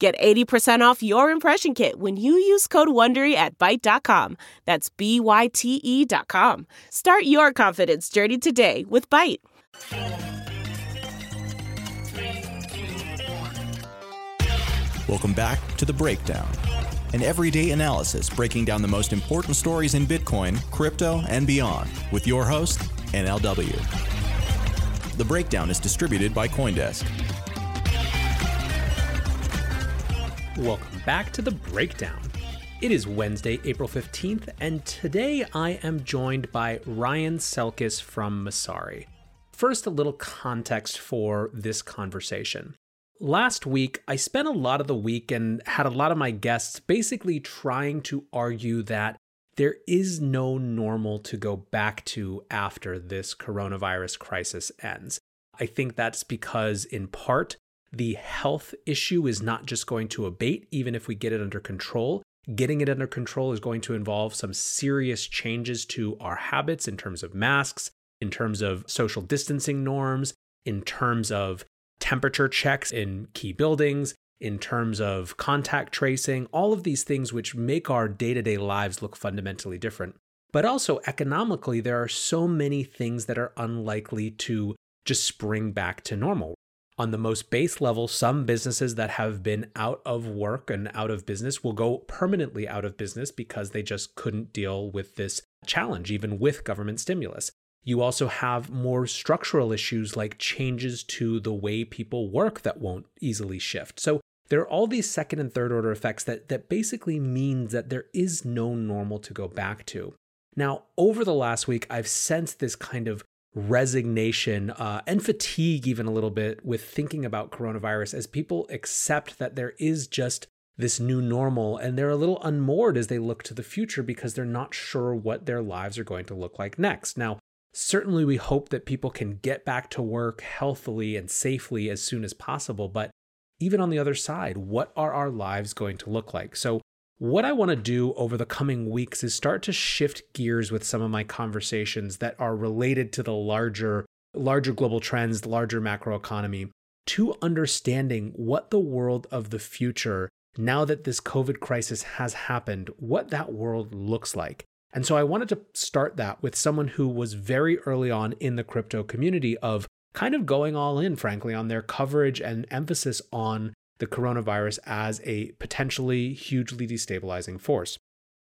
Get 80% off your impression kit when you use code WONDERY at Byte.com. That's B-Y-T-E dot com. Start your confidence journey today with Byte. Welcome back to The Breakdown, an everyday analysis breaking down the most important stories in Bitcoin, crypto, and beyond with your host, NLW. The Breakdown is distributed by Coindesk. Welcome back to the breakdown. It is Wednesday, April 15th, and today I am joined by Ryan Selkis from Messari. First, a little context for this conversation. Last week, I spent a lot of the week and had a lot of my guests basically trying to argue that there is no normal to go back to after this coronavirus crisis ends. I think that's because, in part, the health issue is not just going to abate, even if we get it under control. Getting it under control is going to involve some serious changes to our habits in terms of masks, in terms of social distancing norms, in terms of temperature checks in key buildings, in terms of contact tracing, all of these things which make our day to day lives look fundamentally different. But also economically, there are so many things that are unlikely to just spring back to normal. On the most base level, some businesses that have been out of work and out of business will go permanently out of business because they just couldn't deal with this challenge, even with government stimulus. You also have more structural issues like changes to the way people work that won't easily shift. So there are all these second and third order effects that, that basically means that there is no normal to go back to. Now, over the last week, I've sensed this kind of resignation uh, and fatigue, even a little bit, with thinking about coronavirus as people accept that there is just this new normal and they're a little unmoored as they look to the future because they're not sure what their lives are going to look like next. Now, certainly we hope that people can get back to work healthily and safely as soon as possible, but even on the other side, what are our lives going to look like? So, what I want to do over the coming weeks is start to shift gears with some of my conversations that are related to the larger larger global trends, larger macroeconomy to understanding what the world of the future now that this COVID crisis has happened, what that world looks like. And so I wanted to start that with someone who was very early on in the crypto community of kind of going all in, frankly, on their coverage and emphasis on the coronavirus as a potentially hugely destabilizing force.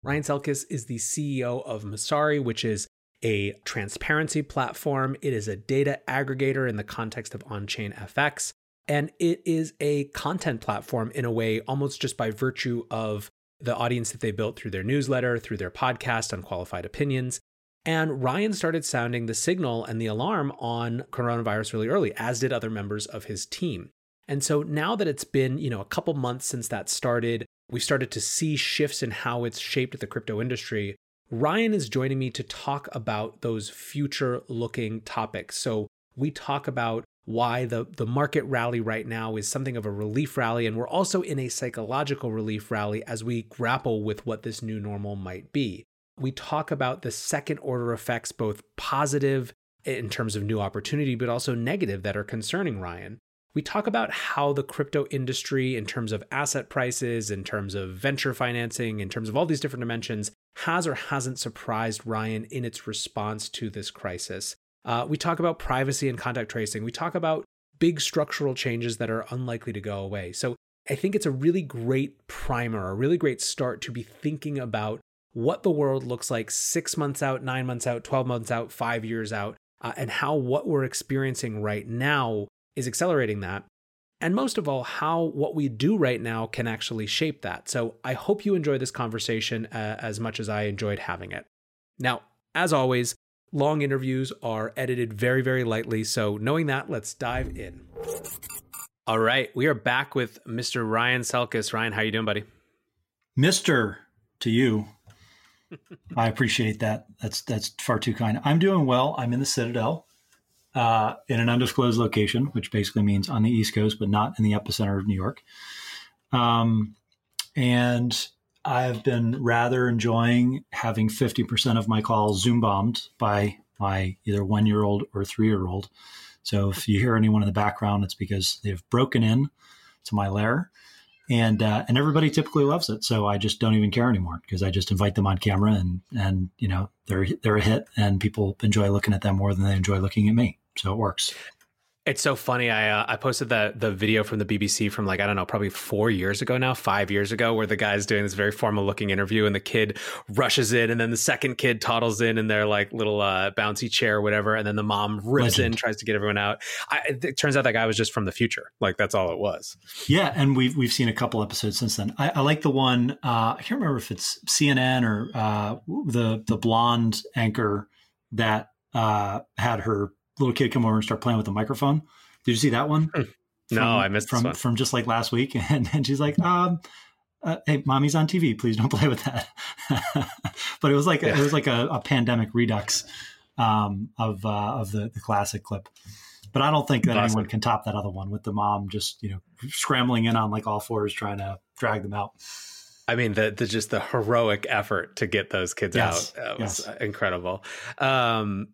Ryan Selkis is the CEO of Messari, which is a transparency platform. It is a data aggregator in the context of OnChainFX. And it is a content platform in a way, almost just by virtue of the audience that they built through their newsletter, through their podcast, Unqualified Opinions. And Ryan started sounding the signal and the alarm on coronavirus really early, as did other members of his team. And so now that it's been, you know, a couple months since that started, we've started to see shifts in how it's shaped the crypto industry. Ryan is joining me to talk about those future looking topics. So we talk about why the, the market rally right now is something of a relief rally. And we're also in a psychological relief rally as we grapple with what this new normal might be. We talk about the second order effects, both positive in terms of new opportunity, but also negative that are concerning Ryan we talk about how the crypto industry, in terms of asset prices, in terms of venture financing, in terms of all these different dimensions, has or hasn't surprised Ryan in its response to this crisis. Uh, we talk about privacy and contact tracing. We talk about big structural changes that are unlikely to go away. So I think it's a really great primer, a really great start to be thinking about what the world looks like six months out, nine months out, 12 months out, five years out, uh, and how what we're experiencing right now is accelerating that. And most of all, how what we do right now can actually shape that. So I hope you enjoy this conversation uh, as much as I enjoyed having it. Now, as always, long interviews are edited very, very lightly. So knowing that, let's dive in. All right, we are back with Mr. Ryan Selkis. Ryan, how you doing, buddy? Mister to you. I appreciate that. That's that's far too kind. I'm doing well. I'm in the Citadel, uh, in an undisclosed location, which basically means on the East Coast, but not in the epicenter of New York. Um, and I've been rather enjoying having 50% of my calls Zoom bombed by my either one year old or three year old. So if you hear anyone in the background, it's because they've broken in to my lair, and uh, and everybody typically loves it. So I just don't even care anymore because I just invite them on camera, and and you know they're they're a hit, and people enjoy looking at them more than they enjoy looking at me. So it works. It's so funny. I uh, I posted the the video from the BBC from like I don't know, probably four years ago now, five years ago, where the guy's doing this very formal looking interview, and the kid rushes in, and then the second kid toddles in in their like little uh, bouncy chair or whatever, and then the mom rips Legend. in, tries to get everyone out. I, it turns out that guy was just from the future. Like that's all it was. Yeah, and we've we've seen a couple episodes since then. I, I like the one. Uh, I can't remember if it's CNN or uh, the the blonde anchor that uh, had her little kid come over and start playing with the microphone. Did you see that one? Hmm. no, from, I missed from from just like last week, and, and she's like, um, uh, "Hey, mommy's on TV. Please don't play with that." but it was like yeah. it was like a, a pandemic redux um, of uh, of the the classic clip. But I don't think that classic. anyone can top that other one with the mom just you know scrambling in on like all fours trying to drag them out. I mean, the, the just the heroic effort to get those kids yes. out was yes. incredible. Um,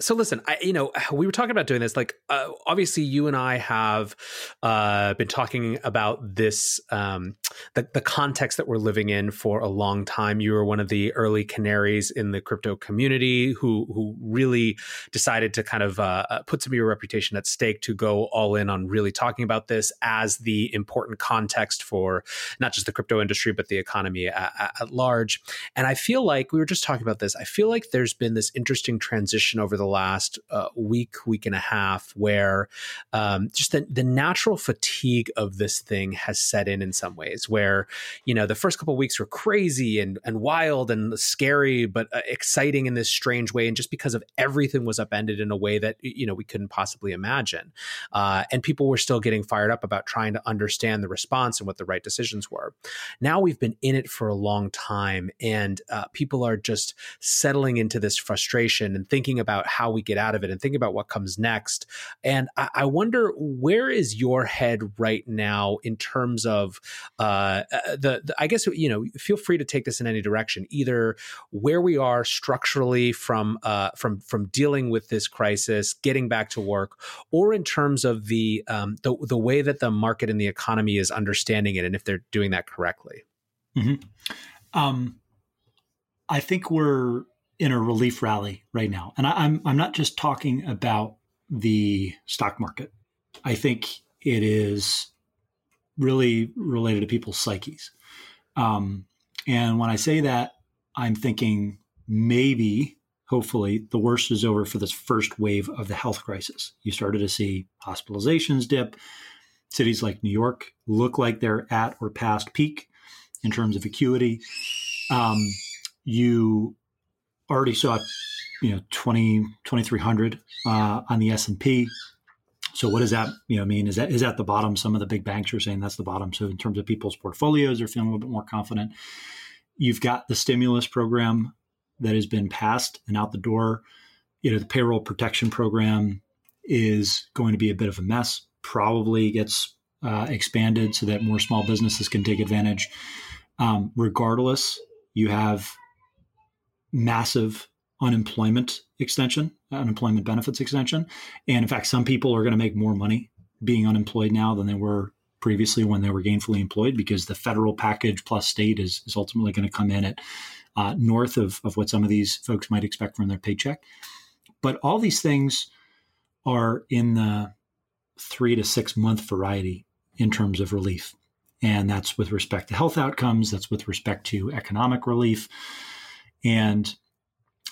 so listen, I you know we were talking about doing this. Like uh, obviously, you and I have uh, been talking about this um, the the context that we're living in for a long time. You were one of the early canaries in the crypto community who who really decided to kind of uh, uh put some of your reputation at stake to go all in on really talking about this as the important context for not just the crypto industry but the economy at, at large. And I feel like we were just talking about this. I feel like there's been this interesting transition over the last uh, week, week and a half, where um, just the, the natural fatigue of this thing has set in in some ways. Where you know the first couple weeks were crazy and and wild and scary, but uh, exciting in this strange way, and just because of everything was upended in a way that you know we couldn't possibly imagine, uh, and people were still getting fired up about trying to understand the response and what the right decisions were. Now we've been in it for a long time, and uh, people are just settling into this frustration and thinking about how we get out of it and think about what comes next. And I, I wonder where is your head right now in terms of uh, uh, the, the, I guess you know, feel free to take this in any direction. Either where we are structurally from uh, from from dealing with this crisis, getting back to work, or in terms of the um, the the way that the market and the economy is understanding it, and if they're doing that correctly. Mm-hmm. Um, I think we're in a relief rally right now. And I, am I'm not just talking about the stock market. I think it is really related to people's psyches. Um, and when I say that, I'm thinking maybe, hopefully, the worst is over for this first wave of the health crisis. You started to see hospitalizations dip. Cities like New York look like they're at or past peak in terms of acuity. Um, you already saw, you know, 20, 2300 uh, on the S&P. So what does that you know mean? Is that is that the bottom? Some of the big banks are saying that's the bottom. So in terms of people's portfolios, they're feeling a little bit more confident. You've got the stimulus program that has been passed and out the door. You know, the payroll protection program is going to be a bit of a mess. Probably gets uh, expanded so that more small businesses can take advantage. Um, regardless, you have massive unemployment extension, unemployment benefits extension. And in fact, some people are going to make more money being unemployed now than they were previously when they were gainfully employed because the federal package plus state is, is ultimately going to come in at uh, north of, of what some of these folks might expect from their paycheck. But all these things are in the three to six month variety in terms of relief. And that's with respect to health outcomes, that's with respect to economic relief. And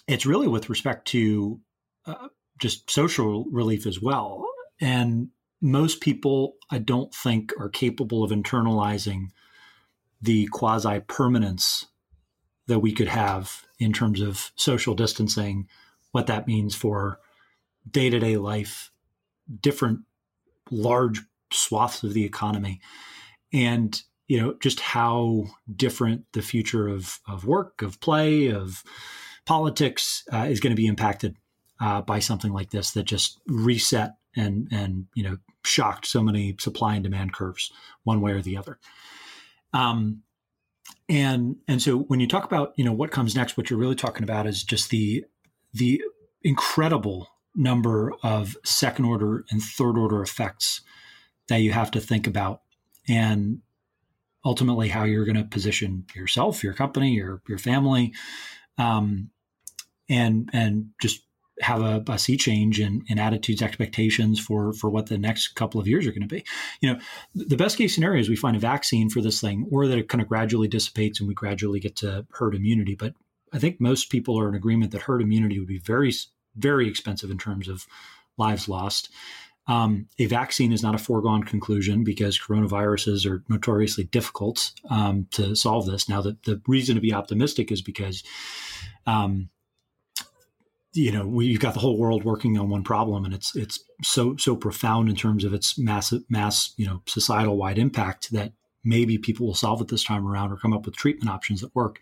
it's really with respect to uh, just social relief as well. And most people, I don't think, are capable of internalizing the quasi permanence that we could have in terms of social distancing, what that means for day to day life, different large swaths of the economy, and you know just how different the future of of work, of play, of politics uh, is going to be impacted uh, by something like this that just reset and and you know shocked so many supply and demand curves one way or the other. Um, and and so when you talk about you know what comes next, what you're really talking about is just the the incredible number of second order and third order effects that you have to think about, and ultimately how you're going to position yourself, your company, your your family, um, and and just have a, a sea change in, in attitudes, expectations for for what the next couple of years are going to be. You know, the best case scenario is we find a vaccine for this thing, or that it kind of gradually dissipates and we gradually get to herd immunity. But I think most people are in agreement that herd immunity would be very very expensive in terms of lives lost. Um, a vaccine is not a foregone conclusion because coronaviruses are notoriously difficult um, to solve this. Now, the, the reason to be optimistic is because um, you know we've got the whole world working on one problem and it's it's so so profound in terms of its mass mass you know societal wide impact that maybe people will solve it this time around or come up with treatment options that work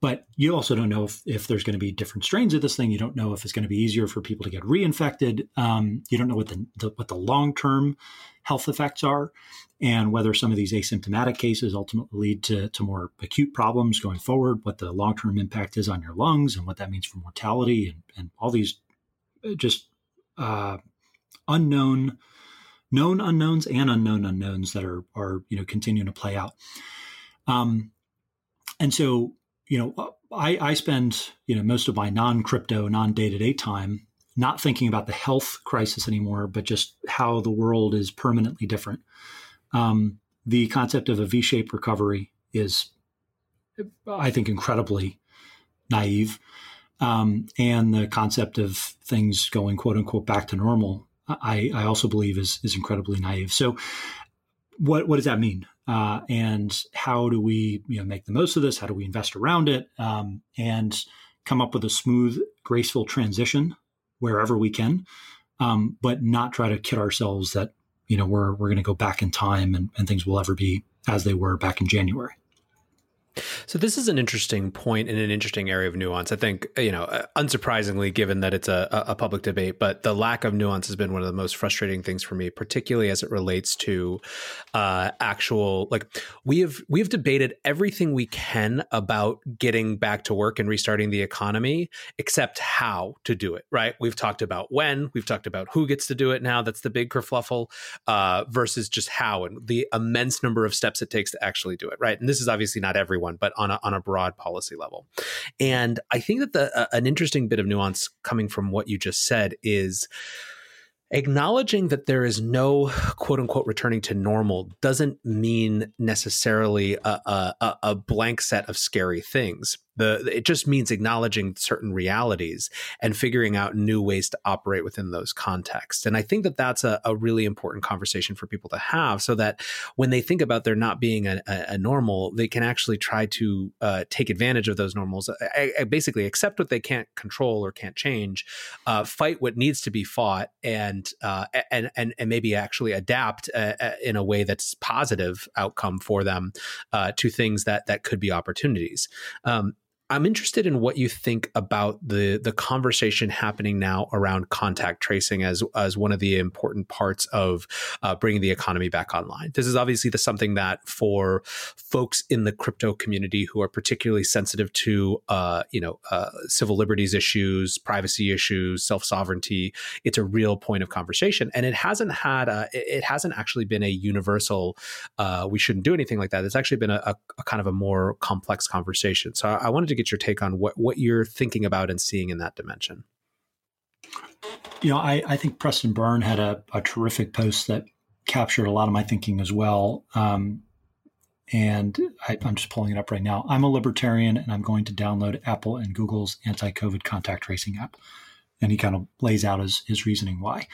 but you also don't know if, if there's going to be different strains of this thing you don't know if it's going to be easier for people to get reinfected um, you don't know what the, the what the long-term health effects are and whether some of these asymptomatic cases ultimately lead to, to more acute problems going forward, what the long term impact is on your lungs, and what that means for mortality, and, and all these uh, just uh, unknown, known unknowns and unknown unknowns that are are you know continuing to play out. Um, and so you know, I, I spend you know most of my non crypto, non day to day time not thinking about the health crisis anymore, but just how the world is permanently different. Um, the concept of a V shaped recovery is, I think, incredibly naive. Um, and the concept of things going quote unquote back to normal, I, I also believe is, is incredibly naive. So, what, what does that mean? Uh, and how do we you know, make the most of this? How do we invest around it um, and come up with a smooth, graceful transition wherever we can, um, but not try to kid ourselves that you know we're we're going to go back in time and, and things will ever be as they were back in January. So this is an interesting point and an interesting area of nuance. I think you know, uh, unsurprisingly, given that it's a, a public debate, but the lack of nuance has been one of the most frustrating things for me, particularly as it relates to uh, actual like we have we have debated everything we can about getting back to work and restarting the economy, except how to do it. Right? We've talked about when, we've talked about who gets to do it now. That's the big kerfluffle uh, versus just how and the immense number of steps it takes to actually do it. Right? And this is obviously not everyone one, but on a, on a broad policy level. And I think that the uh, an interesting bit of nuance coming from what you just said is acknowledging that there is no quote unquote returning to normal doesn't mean necessarily a, a, a, blank set of scary things the it just means acknowledging certain realities and figuring out new ways to operate within those contexts. And i think that that's a, a really important conversation for people to have so that when they think about there not being a, a normal they can actually try to uh, take advantage of those normals I, I basically accept what they can't control or can't change uh, fight what needs to be fought and uh, and and and maybe actually adapt uh, uh, in a way that's positive outcome for them uh, to things that that could be opportunities. Um, I'm interested in what you think about the the conversation happening now around contact tracing as as one of the important parts of uh, bringing the economy back online. This is obviously the something that for folks in the crypto community who are particularly sensitive to uh, you know uh, civil liberties issues, privacy issues, self sovereignty, it's a real point of conversation, and it hasn't had a, it hasn't actually been a universal uh, we shouldn't do anything like that. It's actually been a, a, a kind of a more complex conversation. So I, I wanted to get your take on what what you're thinking about and seeing in that dimension. You know, I, I think Preston Byrne had a, a terrific post that captured a lot of my thinking as well. Um, and I, am just pulling it up right now. I'm a libertarian, and I'm going to download Apple and Google's anti-COVID contact tracing app. And he kind of lays out his his reasoning why.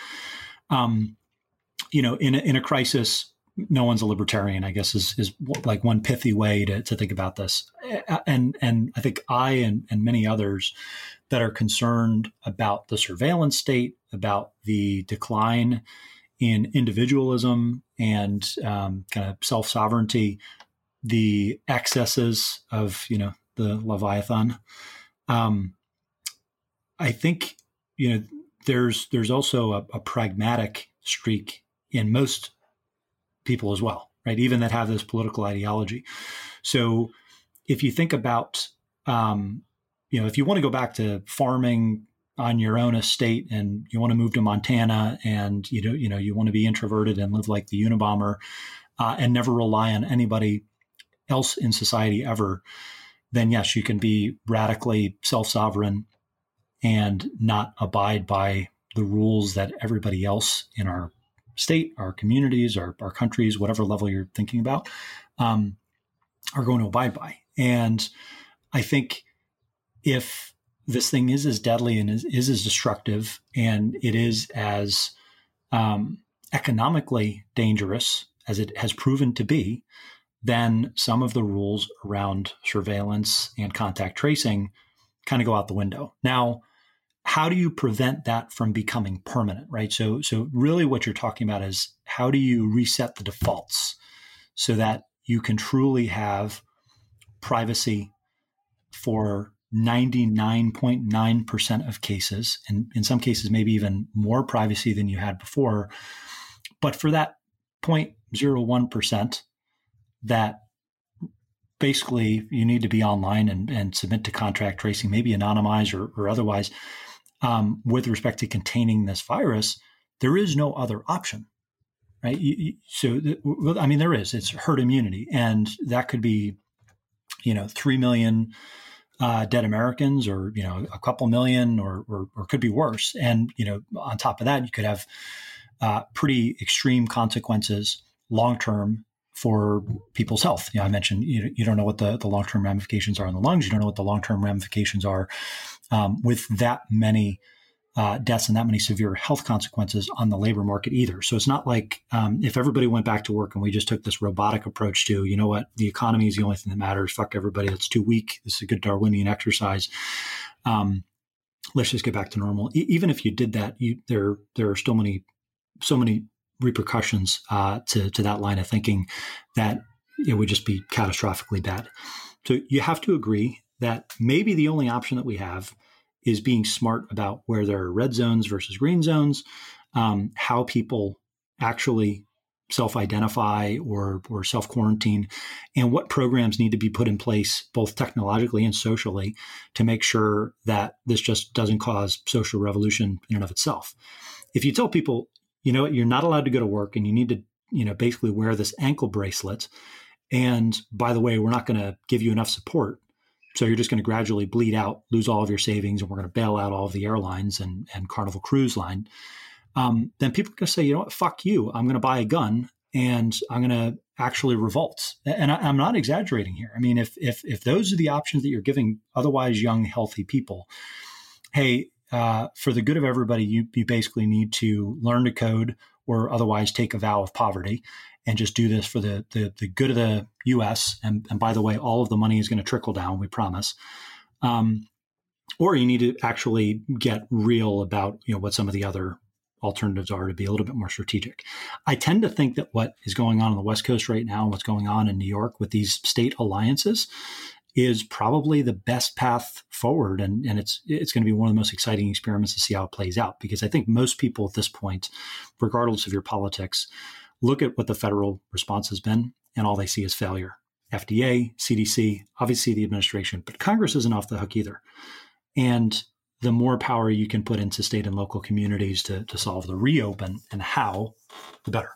Um, you know, in a, in a crisis, no one's a libertarian. I guess is is like one pithy way to, to think about this. And and I think I and, and many others that are concerned about the surveillance state, about the decline in individualism and um, kind of self sovereignty, the excesses of you know the Leviathan. Um, I think you know there's there's also a, a pragmatic streak in most people as well, right? Even that have this political ideology. So if you think about um, you know, if you want to go back to farming on your own estate and you want to move to Montana and you know, you know, you want to be introverted and live like the Unabomber uh, and never rely on anybody else in society ever, then yes, you can be radically self-sovereign and not abide by the rules that everybody else in our state, our communities, our, our countries, whatever level you're thinking about, um, are going to abide by. And I think if this thing is as deadly and is, is as destructive and it is as um, economically dangerous as it has proven to be, then some of the rules around surveillance and contact tracing kind of go out the window. Now, how do you prevent that from becoming permanent, right? So, so really what you're talking about is how do you reset the defaults so that you can truly have privacy for 99.9% of cases, and in some cases, maybe even more privacy than you had before. But for that 0.01%, that basically you need to be online and, and submit to contract tracing, maybe anonymized or, or otherwise, um, with respect to containing this virus, there is no other option. Right. So, I mean, there is. It's herd immunity. And that could be, you know, 3 million uh, dead Americans, or you know, a couple million, or, or, or could be worse. And you know, on top of that, you could have uh, pretty extreme consequences long term for people's health. You know, I mentioned you, you don't know what the, the long term ramifications are in the lungs. You don't know what the long term ramifications are um, with that many uh, deaths and that many severe health consequences on the labor market either. So it's not like um, if everybody went back to work and we just took this robotic approach to, you know what, the economy is the only thing that matters. Fuck everybody that's too weak. This is a good Darwinian exercise. Um, let's just get back to normal. E- even if you did that, you, there there are still many so many repercussions uh, to to that line of thinking that it would just be catastrophically bad. So you have to agree that maybe the only option that we have is being smart about where there are red zones versus green zones, um, how people actually self-identify or or self-quarantine, and what programs need to be put in place both technologically and socially to make sure that this just doesn't cause social revolution in and of itself. If you tell people, you know, what, you're not allowed to go to work and you need to, you know, basically wear this ankle bracelet, and by the way, we're not going to give you enough support so you're just going to gradually bleed out, lose all of your savings, and we're going to bail out all of the airlines and, and Carnival Cruise Line. Um, then people are going to say, you know what, fuck you. I'm going to buy a gun and I'm going to actually revolt. And I, am not exaggerating here. I mean, if, if, if those are the options that you're giving otherwise young, healthy people, hey, uh, for the good of everybody, you, you basically need to learn to code or otherwise take a vow of poverty and just do this for the, the, the good of the U.S. And, and by the way, all of the money is going to trickle down. We promise. Um, or you need to actually get real about you know what some of the other alternatives are to be a little bit more strategic. I tend to think that what is going on on the West Coast right now and what's going on in New York with these state alliances is probably the best path forward and, and it's it's going to be one of the most exciting experiments to see how it plays out because I think most people at this point, regardless of your politics, look at what the federal response has been, and all they see is failure. FDA, CDC, obviously the administration, but Congress isn't off the hook either. And the more power you can put into state and local communities to, to solve the reopen and how, the better.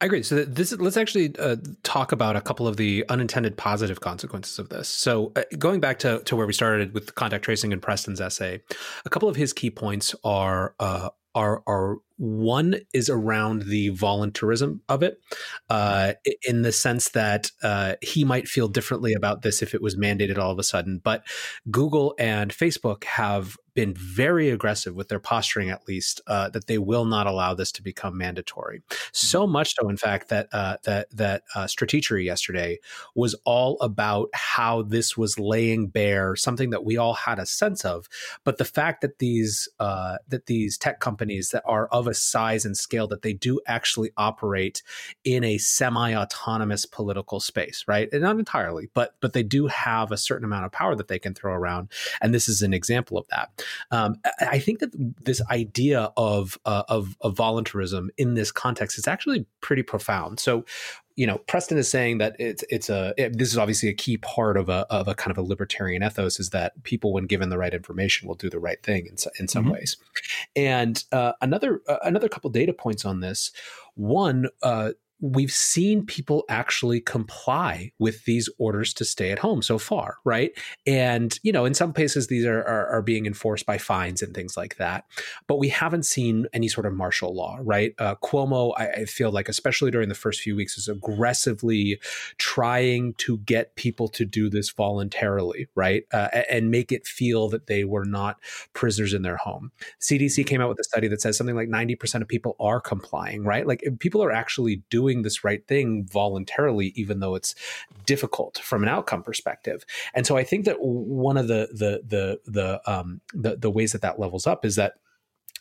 I agree. So this let's actually uh, talk about a couple of the unintended positive consequences of this. So uh, going back to, to where we started with contact tracing and Preston's essay, a couple of his key points are uh, are are one is around the voluntarism of it, uh, in the sense that uh, he might feel differently about this if it was mandated all of a sudden. But Google and Facebook have been very aggressive with their posturing, at least, uh, that they will not allow this to become mandatory. So mm-hmm. much so, in fact, that uh, that that uh, Stratechery yesterday was all about how this was laying bare something that we all had a sense of, but the fact that these uh, that these tech companies that are of a size and scale that they do actually operate in a semi-autonomous political space, right? And not entirely, but but they do have a certain amount of power that they can throw around, and this is an example of that. Um, I think that this idea of, uh, of, of voluntarism in this context is actually pretty profound. So, you know, Preston is saying that it's it's a it, this is obviously a key part of a of a kind of a libertarian ethos is that people, when given the right information, will do the right thing in in some mm-hmm. ways. And uh, another uh, another couple data points on this. One, uh, we've seen people actually comply with these orders to stay at home so far, right? And you know, in some places these are, are, are being enforced by fines and things like that, but we haven't seen any sort of martial law, right? Uh, Cuomo, I, I, feel like, especially during the first few weeks, is aggressively trying to get people to do this voluntarily, right, uh, and make it feel that they were not prisoners in their home. CDC came out with a study that says something like ninety percent of people are complying, right? Like people are actually doing doing this right thing voluntarily, even though it's difficult from an outcome perspective. And so I think that one of the the the the um, the, the ways that that levels up is that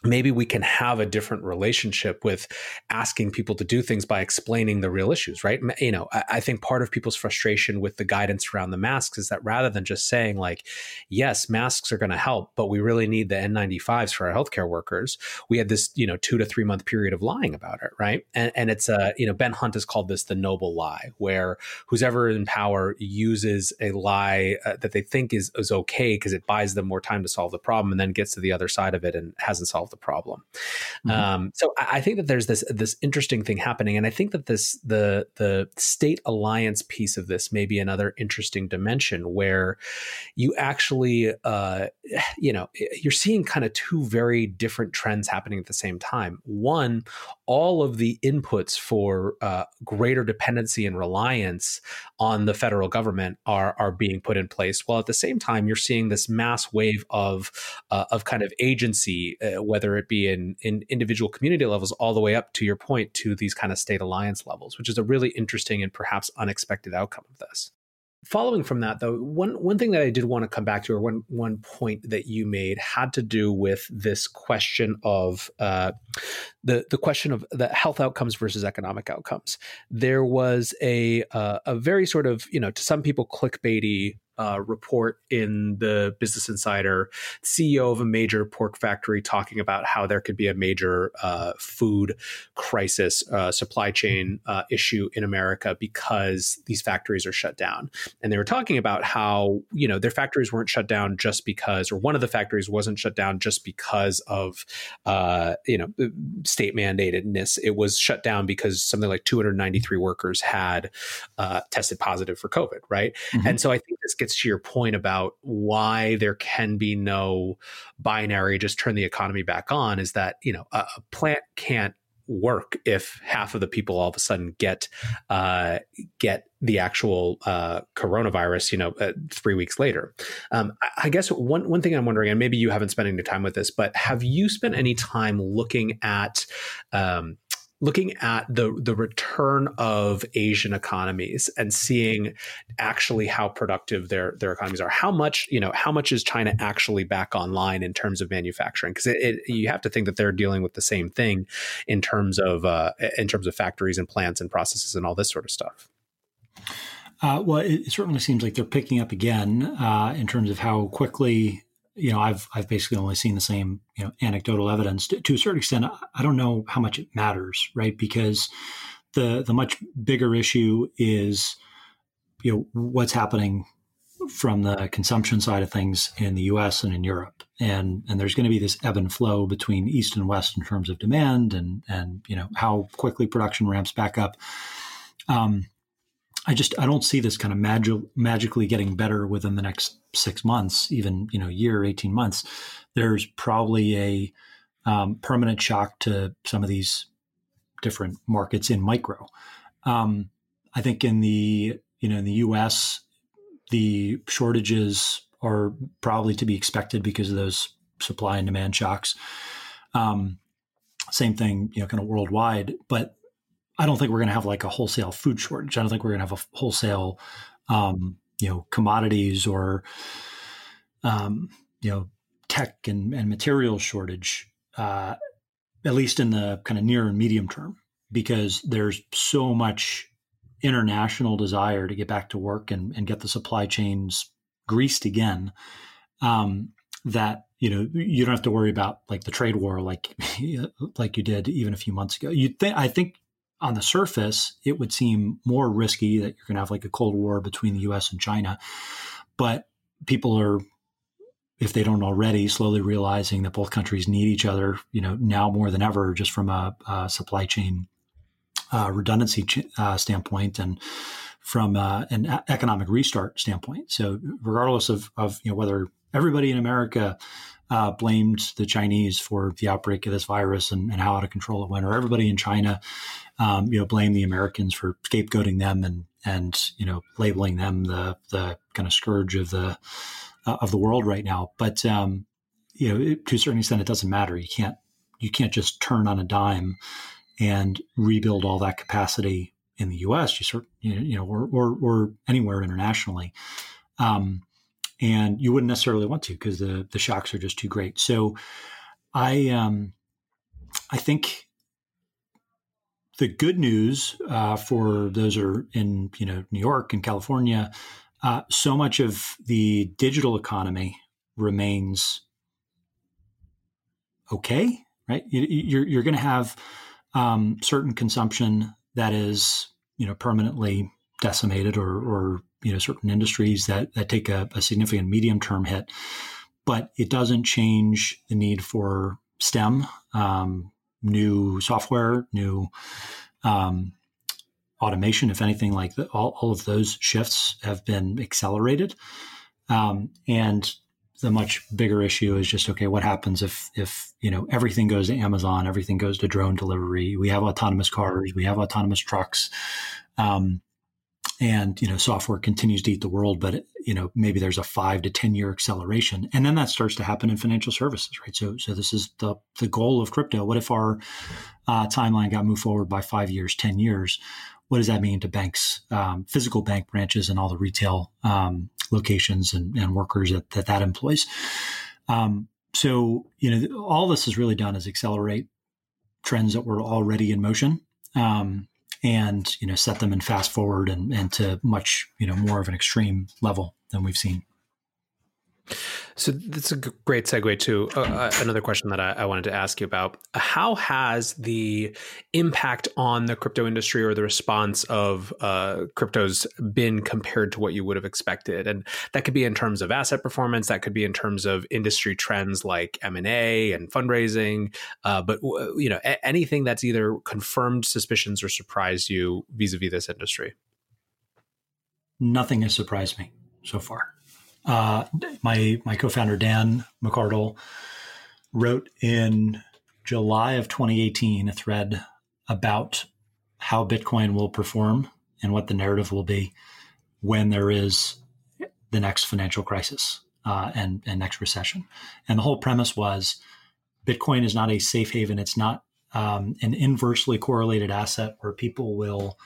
maybe we can have a different relationship with asking people to do things by explaining the real issues right? You know I, think part of people's frustration with the guidance around the masks is that rather than just saying like yes masks are going to help but we really need the n95s for our healthcare workers we had this you know two to three month period of lying about it right? And, and it's a you know ben hunt has called this the noble lie where who's ever in power uses a lie uh, that they think is, is okay because it buys them more time to solve the problem and then gets to the other side of it and hasn't solved solve the problem. Mm-hmm. Um, so I think that there's this this interesting thing happening, and I think that this the the state alliance piece of this may be another interesting dimension where you actually uh, you know you're seeing kind of two very different trends happening at the same time. One, all of the inputs for uh, greater dependency and reliance on the federal government are are being put in place, while at the same time you're seeing this mass wave of uh, of kind of agency, uh, whether it be in in individual community levels, all the way up to your point to these kind of state alliance levels, which is a really interesting and perhaps unexpected outcome of this. Following from that, though, one one thing that I did want to come back to, or one one point that you made, had to do with this question of uh, the the question of the health outcomes versus economic outcomes. There was a uh, a very sort of you know to some people clickbaity uh, report in the Business Insider, CEO of a major pork factory talking about how there could be a major uh, food crisis, uh, supply chain uh, issue in America because these factories are shut down. And they were talking about how, you know, their factories weren't shut down just because, or one of the factories wasn't shut down just because of, uh, you know, state mandatedness. It was shut down because something like 293 workers had uh, tested positive for COVID, right? Mm-hmm. And so I think this gets gets to your point about why there can be no binary just turn the economy back on is that you know a, a plant can't work if half of the people all of a sudden get uh, get the actual uh, coronavirus, you know, uh, three weeks later. Um, I, I guess one one thing I'm wondering, and maybe you haven't spent any time with this, but have you spent any time looking at um, looking at the the return of Asian economies and seeing actually how productive their their economies are. How much you know? How much is China actually back online in terms of manufacturing? Because you have to think that they're dealing with the same thing in terms of uh, in terms of factories and plants and processes and all this sort of stuff. Uh, well, it, it, certainly seems like they're picking up again uh, in terms of how quickly you know, I've I've basically only seen the same you know anecdotal evidence to, to, a certain extent. I don't know how much it matters, right? Because the the much bigger issue is you know what's happening from the consumption side of things in the U.S. and in Europe, and and there's going to be this ebb and flow between East and West in terms of demand and and you know how quickly production ramps back up. Um, I just I don't see this kind of magic, magically getting better within the next six months, even you know year, eighteen months. There's probably a um, permanent shock to some of these different markets in micro. Um, I think in the you know in the U.S. the shortages are probably to be expected because of those supply and demand shocks. Um, same thing, you know, kind of worldwide. But I don't think we're going to have like a wholesale food shortage. I don't think we're going to have a wholesale, um, you know, commodities or, um, you know, tech and, and material shortage, uh, at least in the kind of near and medium term, because there's so much international desire to get back to work and, and get the supply chains greased again um, that you know you don't have to worry about like the trade war like like you did even a few months ago. You think I think on the surface it would seem more risky that you're going to have like a cold war between the U.S. and China, but people are if they don't already slowly realizing that both countries need each other you know now more than ever just from a, a supply chain uh, redundancy ch- uh, standpoint and from uh, an a- economic restart standpoint. So regardless of, of you know whether everybody in America uh, blamed the Chinese for the outbreak of this virus and, and, how out of control it went, or everybody in China, um, you know, blamed the Americans for scapegoating them and and you know labeling them the the kind of scourge of the uh, of the world right now. But um, you know, it, to a certain extent, it doesn't matter. You can't you can't just turn on a dime and rebuild all that capacity in the U.S. You sort you know, or or, or anywhere internationally. Um, and you wouldn't necessarily want to because the the shocks are just too great. So, I um, I think the good news uh, for those are in you know New York and California, uh, so much of the digital economy remains okay, right? You, you're you're going to have um, certain consumption that is you know permanently decimated or, or you know certain industries that that take a, a significant medium term hit but it doesn't change the need for STEM, um, new software, new um, automation. If anything, like the, all, all, of those shifts have been accelerated. Um, and the much bigger issue is just okay what happens if if you know everything goes to amazon everything goes to drone delivery we have autonomous cars we have autonomous trucks um, and you know software continues to eat the world but you know maybe there's a five to ten year acceleration and then that starts to happen in financial services right? So so this is the the goal of crypto. What if our uh, timeline got moved forward by five years ten years? What does that mean to banks, um, physical bank branches, and all the retail um, locations and, and, workers that that, that employs? Um, so, you know, all this has really done is accelerate trends that were already in motion, um, and you know, set them in fast forward and, and to much you know more of an extreme level than we've seen. So that's a great segue to uh, uh, another question that I, I, wanted to ask you about. How has the impact on the crypto industry or the response of uh, cryptos been compared to what you would have expected? And that could be in terms of asset performance. That could be in terms of industry trends like M and A and fundraising. Uh, but you know, a- anything that's either confirmed suspicions or surprised you vis-a-vis this industry. Nothing has surprised me so far uh, my my co-founder Dan McArdle wrote in July of 2018 a thread about how Bitcoin will perform and what the narrative will be when there is the next financial crisis uh, and, and next recession. And the whole premise was Bitcoin is not a safe haven. It's not um, an inversely correlated asset where people will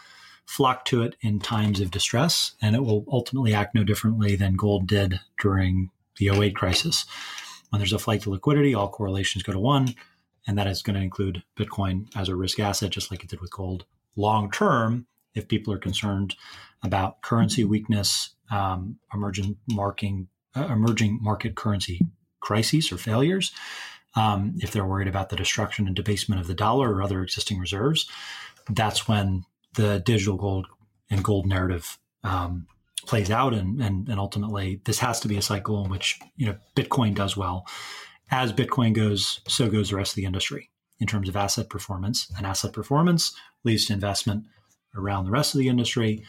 flock to it in times of distress, and it will ultimately act no differently than gold did during the 08 crisis. When there's a flight to liquidity, all correlations go to one, and that is going to include Bitcoin as a risk asset, just like it did with gold. Long term, if people are concerned about currency weakness, um, emerging marking, uh, emerging market currency crises or failures, um, if they're worried about the destruction and debasement of the dollar or other existing reserves, that's when the digital gold and gold narrative um, plays out, and, and and ultimately this has to be a cycle in which you know Bitcoin does well. As Bitcoin goes, so goes the rest of the industry in terms of asset performance, and asset performance leads to investment around the rest of the industry.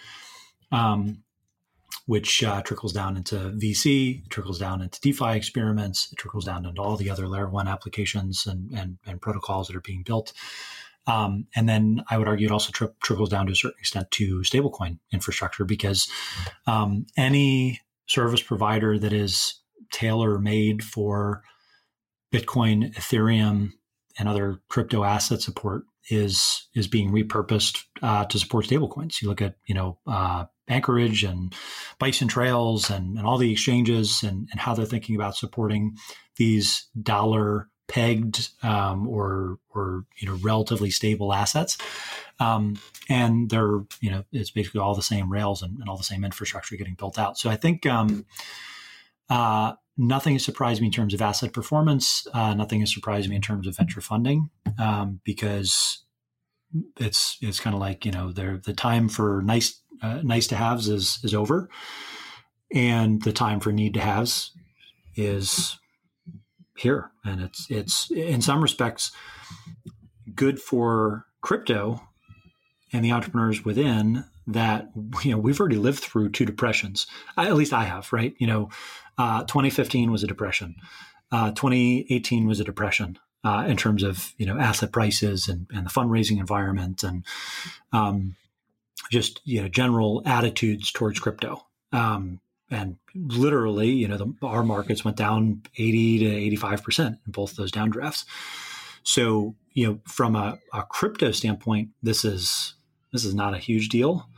Um, which uh, trickles down into VC, trickles down into DeFi experiments, it trickles down into all the other layer one applications and, and, and protocols that are being built. Um, and then I would argue it also tri- trickles down to a certain extent to stablecoin infrastructure because um, any service provider that is tailor made for Bitcoin, Ethereum, and other crypto asset support is is being repurposed uh, to support stablecoins. You look at you know uh, Anchorage and Bison Trails and, and all the exchanges and, and how they're thinking about supporting these dollar pegged um, or or you know relatively stable assets. Um, and they're you know it's basically all the same rails and, and all the same infrastructure getting built out. So I think um, uh, nothing has surprised me in terms of asset performance. Uh, nothing has surprised me in terms of venture funding um, because it's it's kind of like you know the time for nice uh, nice to haves is is over, and the time for need to haves is here, and it's it's in some respects good for crypto and the entrepreneurs within that you know we've already lived through two depressions. I, at least I have, right? You know, uh, 2015 was a depression. Uh, 2018 was a depression uh, in terms of you know asset prices and, and the fundraising environment and um, just you know general attitudes towards crypto. Um, and literally, you know, the, our markets went down 80 to 85 percent in both those downdrafts. So, you know, from a, a, crypto standpoint, this is this is not a huge deal.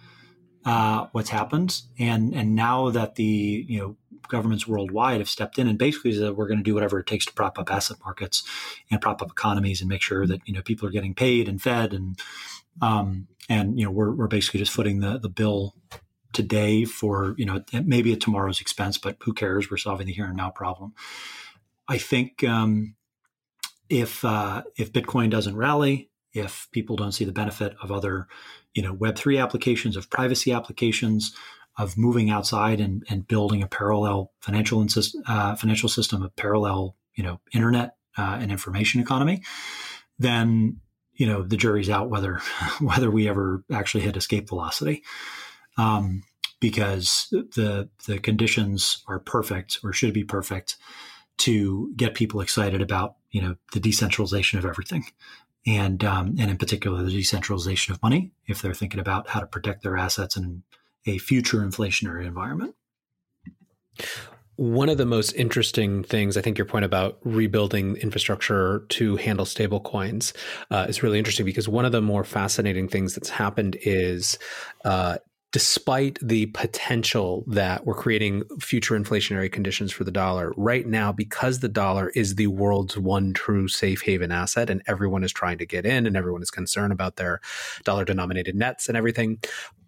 Uh, what's happened, and and now that the you know governments worldwide have stepped in and basically said we're going to do whatever it takes to prop up asset markets and prop up economies and make sure that you know people are getting paid and fed and um, and you know we're, we're basically just footing the the bill today for you know maybe at tomorrow's expense but who cares? We're solving the here and now problem. I think um, if uh, if bitcoin doesn't rally if people don't see the benefit of other, you know, Web3 applications, of privacy applications, of moving outside and, and building a parallel financial uh, financial system, a parallel, you know, internet uh, and information economy, then you know the jury's out whether whether we ever actually hit escape velocity, um, because the the conditions are perfect or should be perfect to get people excited about you know the decentralization of everything and um, and in particular the decentralization of money if they're thinking about how to protect their assets in a future inflationary environment. One of the most interesting things, I think your point about rebuilding infrastructure to handle stablecoins uh, is really interesting because one of the more fascinating things that's happened is uh, despite the potential that we're creating future inflationary conditions for the dollar right now because the dollar is the world's one true safe haven asset and everyone is trying to get in and everyone is concerned about their dollar denominated nets and everything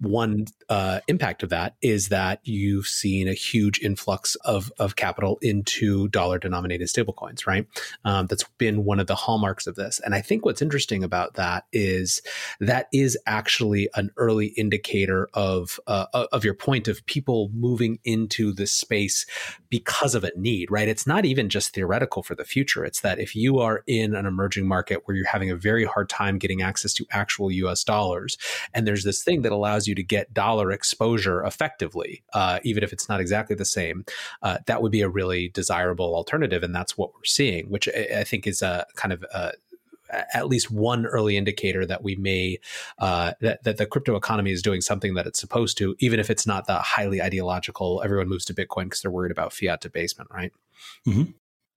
one uh, impact of that is that you've seen a huge influx of, of capital into dollar denominated stablecoins right? Um, that's been one of the hallmarks of this. And i think what's interesting about that is that is actually an early indicator of of uh, of your point of people moving into this space because of a need, right? It's not even just theoretical for the future. It's that if you are in an emerging market where you're having a very hard time getting access to actual U.S. dollars, and there's this thing that allows you to get dollar exposure effectively, uh, even if it's not exactly the same, uh, that would be a really desirable alternative, and that's what we're seeing, which I, I think is a kind of a at least one early indicator that we may uh, that, that the crypto economy is doing something that it's supposed to, even if it's not the highly ideological. Everyone moves to Bitcoin because they're worried about fiat debasement, right? Mm-hmm.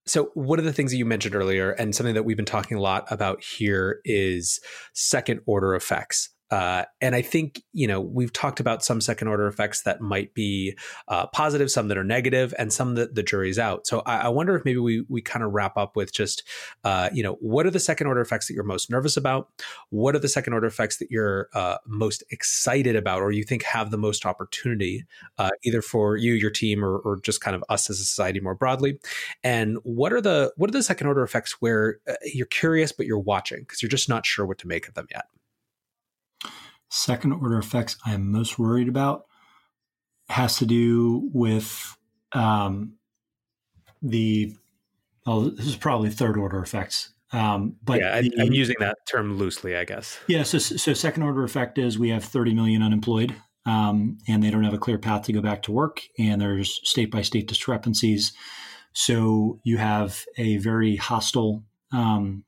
So, one of the things that you mentioned earlier, and something that we've been talking a lot about here, is second order effects. Uh, and I think, you know, we've talked about some second order effects that might be uh, positive, some that are negative, and some that the jury's out. So I, I wonder if maybe we, we kind of wrap up with just, uh, you know, what are the second order effects that you're most nervous about? What are the second order effects that you're uh, most excited about or you think have the most opportunity, uh, either for you, your team, or, or just kind of us as a society more broadly? And what are the what are the second order effects where you're curious but you're watching because you're just not sure what to make of them yet? Second order effects I'm most worried about has to do with um, the. Oh, this is probably third order effects. Um, but yeah, I, the, I'm using that term loosely, I guess. Yeah. So, so second order effect is we have 30 million unemployed um, and they don't have a clear path to go back to work, and there's state by state discrepancies. So you have a very hostile um,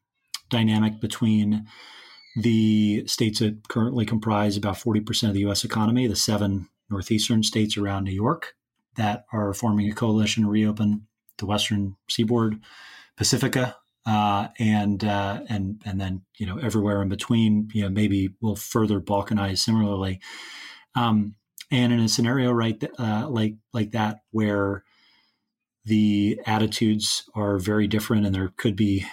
dynamic between the states that currently comprise about 40% of the US economy, the seven northeastern states around New York that are forming a coalition to reopen the western seaboard, Pacifica, uh, and uh, and and then you know everywhere in between, you know maybe will further balkanize similarly. Um, and in a scenario right uh, like like that where the attitudes are very different and there could be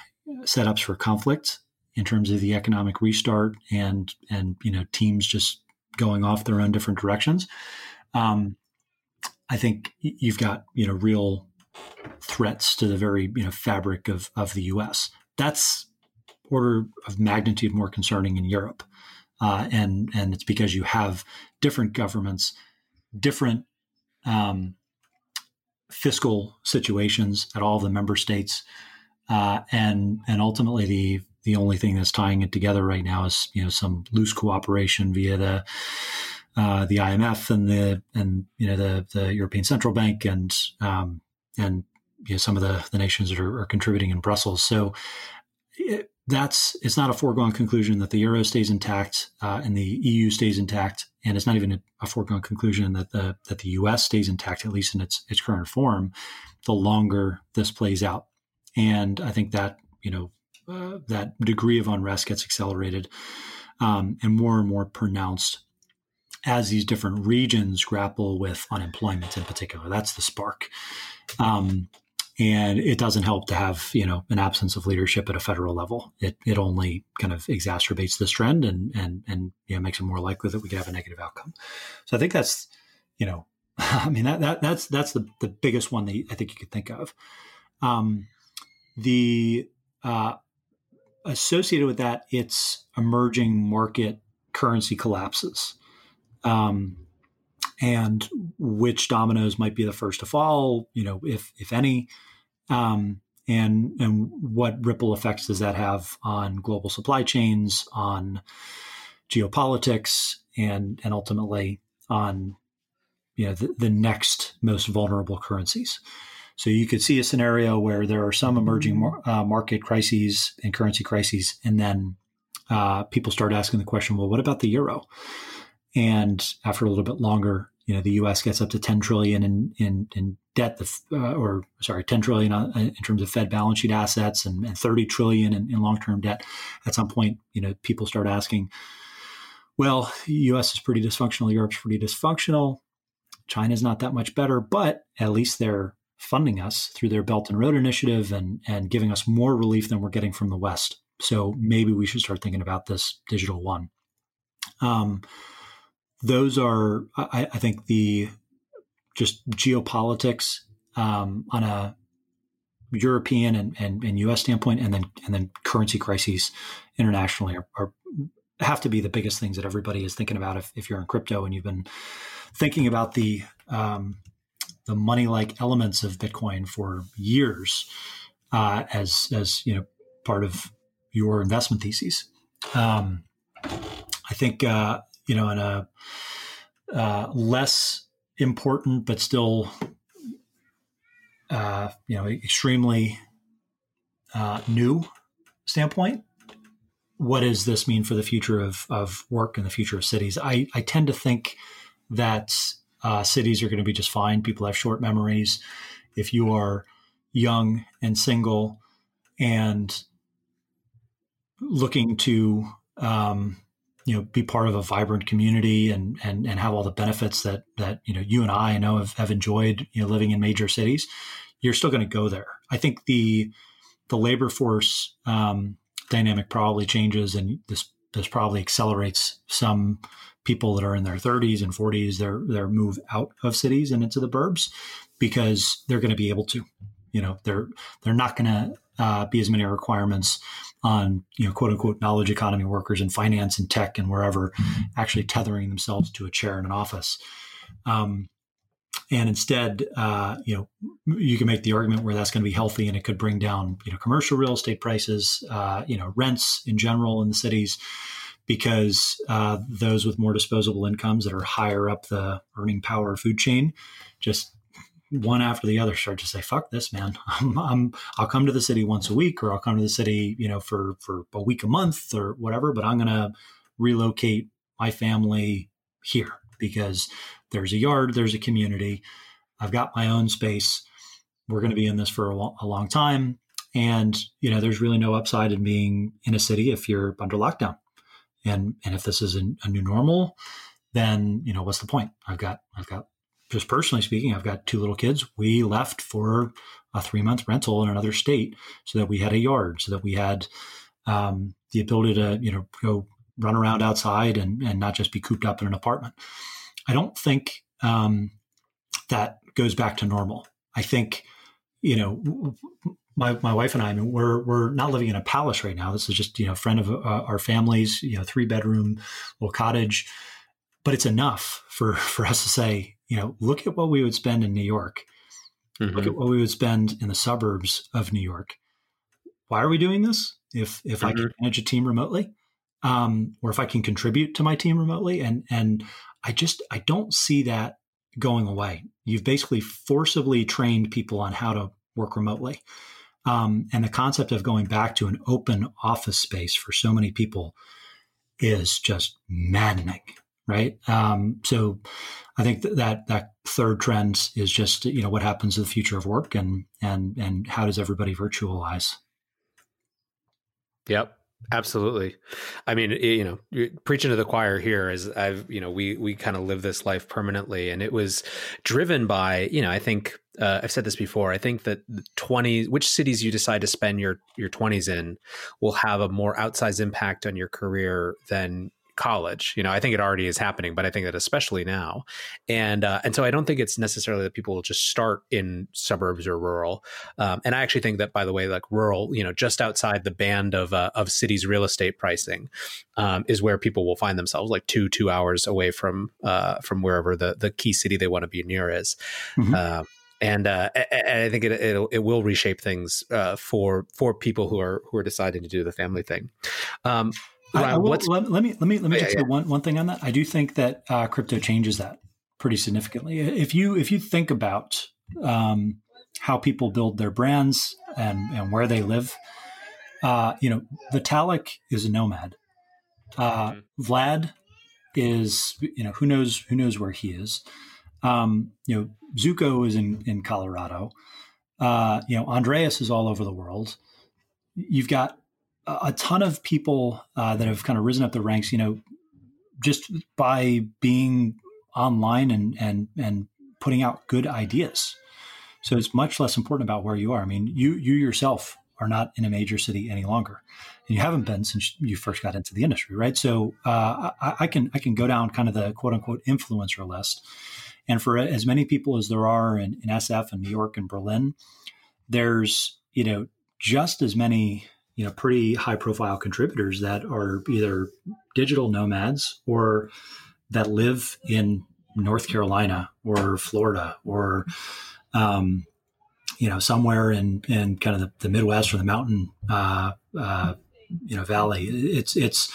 setups for conflict in terms of the economic restart and and you know teams just going off their own different directions. Um, I think you've got you know real threats to the very you know fabric of of the U.S. That's order of magnitude more concerning in Europe, uh, and and it's because you have different governments, different um, fiscal situations at all the member states, uh, and and ultimately the the only thing that's tying it together right now is you know some loose cooperation via the uh, the IMF and the and you know the the European Central Bank and um, and you know, some of the the nations that are, are contributing in Brussels. So it, that's it's not a foregone conclusion that the euro stays intact uh, and the EU stays intact, and it's not even a, a, foregone conclusion that the that the US stays intact at least in its its current form. The longer this plays out, and I think that you know that degree of unrest gets accelerated um, and more and more pronounced as these different regions grapple with unemployment in particular. That's the spark. Um, and it doesn't help to have you know an absence of leadership at a federal level. It it only kind of exacerbates this trend and and and you know makes it more likely that we could have a negative outcome. So I think that's you know I mean that, that that's that's the the biggest one that I think you could think of. Um, the uh, associated with that, it's emerging market currency collapses. Um, and which dominoes might be the first to fall, you know, if if any, um, and and what ripple effects does that have on global supply chains, on geopolitics, and and ultimately on you know the, the next most vulnerable currencies. So you could see a scenario where there are some emerging uh, market crises and currency crises, and then uh, people start asking the question, well, what about the euro? And after a little bit longer, you know, the U.S. gets up to 10 trillion in in, in debt, uh, or sorry, 10 trillion in terms of Fed balance sheet assets, and, and 30 trillion in, in long term debt. At some point, you know, people start asking, well, U.S. is pretty dysfunctional, Europe's pretty dysfunctional. China's not that much better, but at least they're funding us through their Belt and Road Initiative and, and giving us more relief than we're getting from the West. So maybe we should start thinking about this digital one. Um, those are, I, I, think, the just geopolitics um, on a European and, and, and, U.S. standpoint, and then and then currency crises internationally are, are, have to be the biggest things that everybody is thinking about if, if you're in crypto and you've been thinking about the um, the money like elements of Bitcoin for years uh, as as you know part of your investment theses. Um, I think uh, you know in a uh, less important but still uh, you know extremely uh, new standpoint. What does this mean for the future of, of work and the future of cities? I, I tend to think that uh, cities are going to be just fine. People have short memories. If you are young and single and looking to um, you know be part of a vibrant community and and and have all the benefits that that you know you and I, I know have, have enjoyed you know living in major cities, you're still going to go there. I think the the labor force um, dynamic probably changes, and this this probably accelerates some people that are in their 30s and 40s their their move out of cities and into the burbs because they're going to be able to you know they're they're not going to uh, be as many requirements on you know quote unquote knowledge economy workers in finance and tech and wherever mm-hmm. actually tethering themselves to a chair in an office um, and instead uh, you know you can make the argument where that's going to be healthy and it could bring down you know commercial real estate prices uh, you know rents in general in the cities because uh, those with more disposable incomes that are higher up the earning power food chain just one after the other start to say, "Fuck this, man! I'm, I'm, I'll come to the city once a week, or I'll come to the city, you know, for for a week a month or whatever. But I'm to relocate my family here because there's a yard, there's a community. I've got my own space. We're going to be in this for a, a long time, and you know, there's really no upside in being in a city if you're under lockdown. And and if this is a, a new normal, then you know what's the point? I've got I've got just personally speaking, I've got two little kids. We left for a three month rental in another state so that we had a yard, so that we had um, the ability to, you know, go run around outside and, and not just be cooped up in an apartment. I don't think um, that goes back to normal. I think, you know, my, my wife and I, I mean, we're, we're not living in a palace right now. This is just, you know, a friend of uh, our family's, you know, three bedroom little cottage, but it's enough for, for us to say, you know, look at what we would spend in New York. Mm-hmm. Look at what we would spend in the suburbs of New York. Why are we doing this? If if mm-hmm. I can mm-hmm. manage a team remotely, um, or if I can contribute to my team remotely, and and I just I don't see that going away. You've basically forcibly trained people on how to work remotely, um, and the concept of going back to an open office space for so many people is just maddening right? Um, so I think that, that that third trend is just you know what happens to the future of work and and and how does everybody virtualize? Yep. Absolutely. I mean, you know, preaching to the choir here is I've, you know, we, we kind of live this life permanently and it was driven by, you know, I think, uh, I've said this before. I think that 20, which cities you decide to spend your, your twenties in will have a more outsized impact on your career than college. You know, I think it already is happening, but I think that especially now, and uh, and so I don't think it's necessarily that people will just start in suburbs or rural. Um, and I actually think that, by the way, like rural, you know, just outside the band of uh, of cities' real estate pricing, um, is where people will find themselves, like two two hours away from uh, from wherever the the key city they want to be near is. Mm-hmm. And, uh, and I think it, it, it will reshape things uh, for for people who are who are deciding to do the family thing. Um, I, I will, let, let, me let me let me oh, just yeah, say yeah. one one thing on that. I do think that uh, crypto changes that pretty significantly. If you if you think about um, how people build their brands and and where they live, uh, you know, Vitalik is a nomad. Uh, mm-hmm. Vlad is you know who knows who knows where he is. Um, you know, Zooko is in in Colorado. Uh, you know, Andreas is all over the world. You've got a ton of people uh, that have kind of risen up the ranks, you know, just by being online and and and putting out good ideas. So it's much less important about where you are. I mean, you you yourself are not in a major city any longer, and you haven't been since you first got into the industry, right? So uh, I, I, can I can go down kind of the quote unquote influencer list, and for as many people as there are in, in SF and New York and Berlin, there's you know just as many you know pretty high profile contributors that are either digital nomads or that live in North Carolina or Florida or um, you know somewhere in in kind of the, the Midwest or the mountain uh, uh, you know valley. It's it's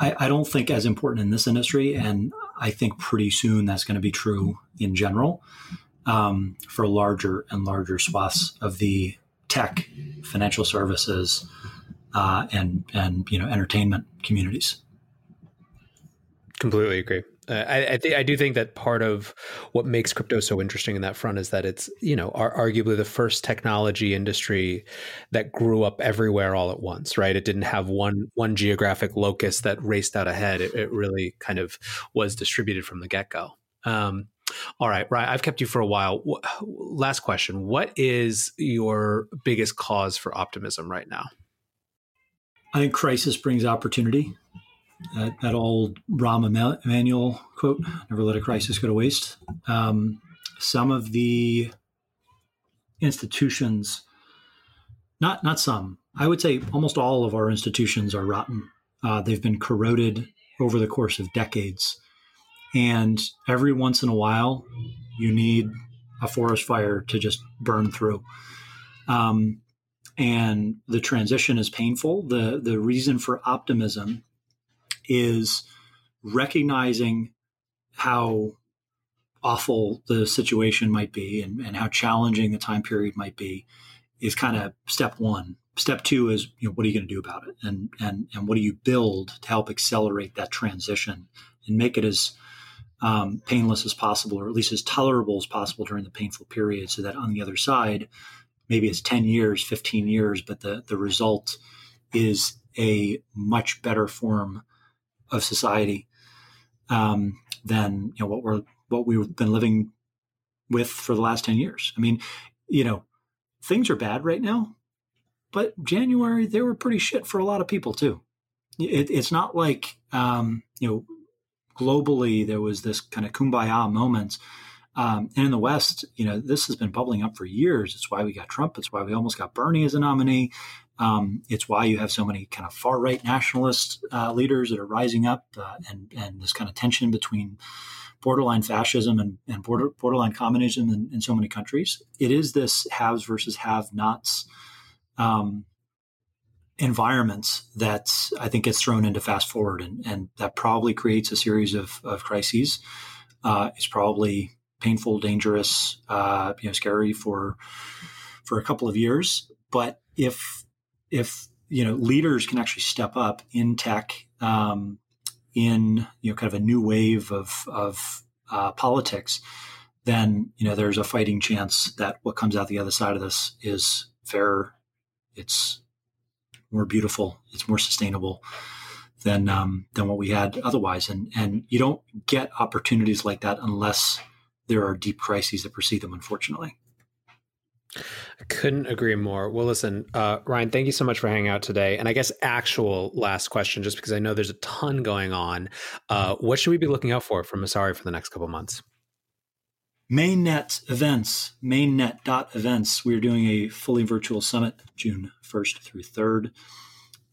I, I, don't think as important in this industry, and I think pretty soon that's going to be true in general um, for larger and larger swaths of the tech, financial services, uh, and and you know entertainment communities. Completely agree. Uh, I, I, th- I do think that part of what makes crypto so interesting in that front is that it's you know ar- arguably the first technology industry that grew up everywhere all at once. Right? It didn't have one one geographic locus that raced out ahead. It, it really kind of was distributed from the get go. Um, all right, right. I've kept you for a while. Last question: What is your biggest cause for optimism right now? I think crisis brings opportunity. That, that old Rahm Emanuel quote: "Never let a crisis go to waste." Um, some of the institutions, not not some, I would say almost all of our institutions are rotten. Uh, they've been corroded over the course of decades and every once in a while, you need a forest fire to just burn through. Um, and the transition is painful. The, the reason for optimism is recognizing how awful the situation might be and, and how challenging the time period might be is kind of step one. Step two is you know what are you going to do about it and and and what do you build to help accelerate that transition and make it as um, painless as possible or at least as tolerable as possible during the painful period so that on the other side maybe it's 10 years 15 years but the the result is a much better form of society um, than you know what we're what we've been living with for the last 10 years. I mean, you know, things are bad right now, but January, they were pretty shit for a lot of people too. It, it's not like, um, you know, globally there was this kind of kumbaya moment. Um, and in the West, you know, this has been bubbling up for years. It's why we got Trump. It's why we almost got Bernie as a nominee. Um, it's why you have so many kind of far right nationalist uh, leaders that are rising up, uh, and and this kind of tension between borderline fascism and, and border, borderline communism in, in, so many countries. It is this haves versus have-nots um, environments that I think gets thrown into fast forward, and, and that probably creates a series of, of crises. Uh, it's probably painful, dangerous, uh, you know, scary for for a couple of years. But if if you know leaders can actually step up in tech um, in you know kind of a new wave of of uh, politics, then you know there's a fighting chance that what comes out the other side of this is fairer, it's more beautiful, it's more sustainable than um, than what we had otherwise. And and you don't get opportunities like that unless there are deep crises that precede them. Unfortunately. I couldn't agree more. Well, listen, uh, Ryan, thank you so much for hanging out today. And I guess actual last question, just because I know there's a ton going on. Uh, what should we be looking out for from Messari for the next couple months? Mainnet events, mainnet dot events. We're doing a fully virtual summit June 1st through 3rd.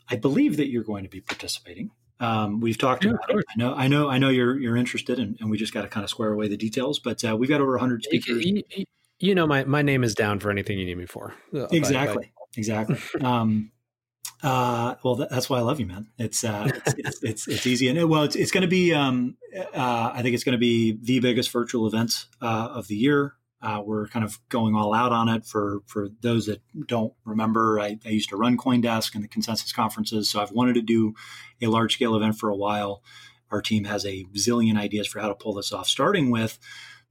I believe that you're going to be participating. Um, we've talked yeah, about it. I know, I know, I know you're you're interested, and, and we just got to kind of square away the details. But uh, we've got over 100 speakers. You, you, you know, my, my name is down for anything you need me for. Uh, exactly. Exactly. um, uh, well, that's why I love you, man. It's, uh, it's, it's, it's, it's, easy. And it, well, it's, it's going to be, um, uh, I think it's going to be the biggest virtual event, uh, of the year. Uh, we're kind of going all out on it for, for those that don't remember. I, I used to run CoinDesk and the consensus conferences. So I've wanted to do a large scale event for a while. Our team has a zillion ideas for how to pull this off, starting with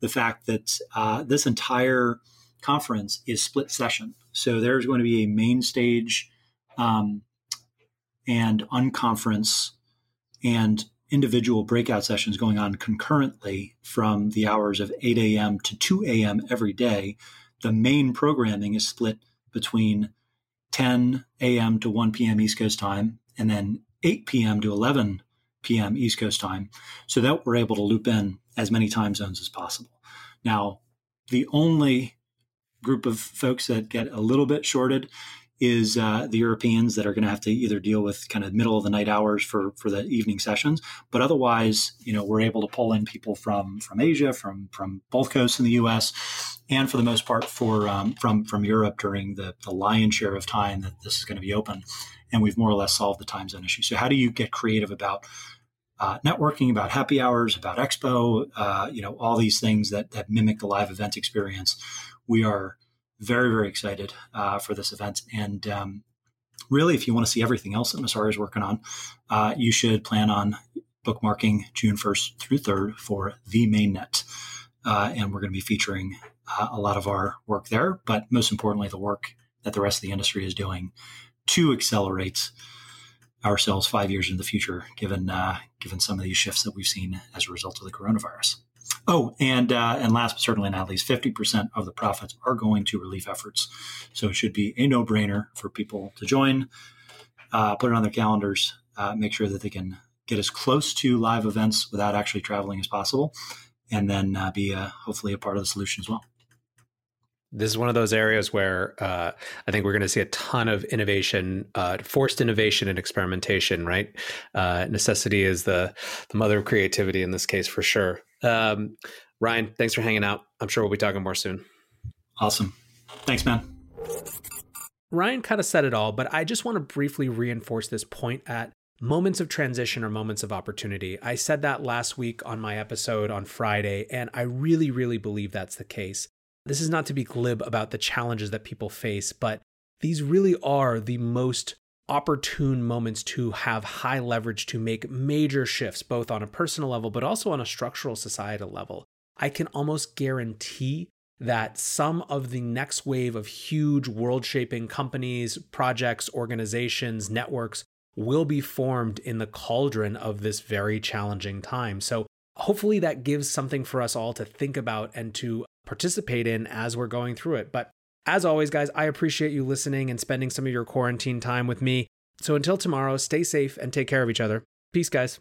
the fact that uh, this entire conference is split session. So there's going to be a main stage um, and unconference and individual breakout sessions going on concurrently from the hours of 8 a.m. to 2 a.m. every day. The main programming is split between 10 a.m. to 1 p.m. East Coast time and then 8 p.m. to 11 p.m. East Coast time so that we're able to loop in as many time zones as possible. Now, the only group of folks that get a little bit shorted is uh, the Europeans that are going to have to either deal with kind of middle of the night hours for for the evening sessions, but otherwise, you know, we're able to pull in people from from Asia, from from both coasts in the U.S., and for the most part for um, from from Europe during the the lion's share of time that this is going to be open, and we've more or less solved the time zone issue. So, how do you get creative about uh, networking, about happy hours, about expo, uh, you know, all these things that, that mimic the live event experience. We are very, very excited uh, for this event. And um, really, if you want to see everything else that Messari is working on, uh, you should plan on bookmarking June 1st through 3rd for the mainnet. Uh, and we're going to be featuring uh, a lot of our work there, but most importantly, the work that the rest of the industry is doing to accelerate ourselves five years in the future, given uh, given some of these shifts that we've seen as a result of the coronavirus. Oh, and uh, and last but certainly not least, fifty percent of the profits are going to relief efforts. So it should be a no brainer for people to join, uh, put it on their calendars, uh, make sure that they can get as close to live events without actually traveling as possible, and then uh, be uh, hopefully a part of the solution as well this is one of those areas where uh, I think we're going to see a ton of innovation, uh, forced innovation and experimentation. Right, uh, necessity is the the mother of creativity in this case, for sure. Um, Ryan, thanks for hanging out. I'm sure we'll be talking more soon. Awesome, thanks, man. Ryan kind of said it all, but I just want to briefly reinforce this point at Moments of transition or moments of opportunity. I said that last week on my episode on Friday, and I really, really believe that's the case. This is not to be glib about the challenges that people face, but these really are the most opportune moments to have high leverage to make major shifts, both on a personal level, but also on a structural societal level. I can almost guarantee that some of the next wave of huge world shaping companies, projects, organizations, networks will be formed in the cauldron of this very challenging time. So, hopefully, that gives something for us all to think about and to participate in as we're going through it. But as always, guys, I appreciate you listening and spending some of your quarantine time with me. So, until tomorrow, stay safe and take care of each other. Peace, guys.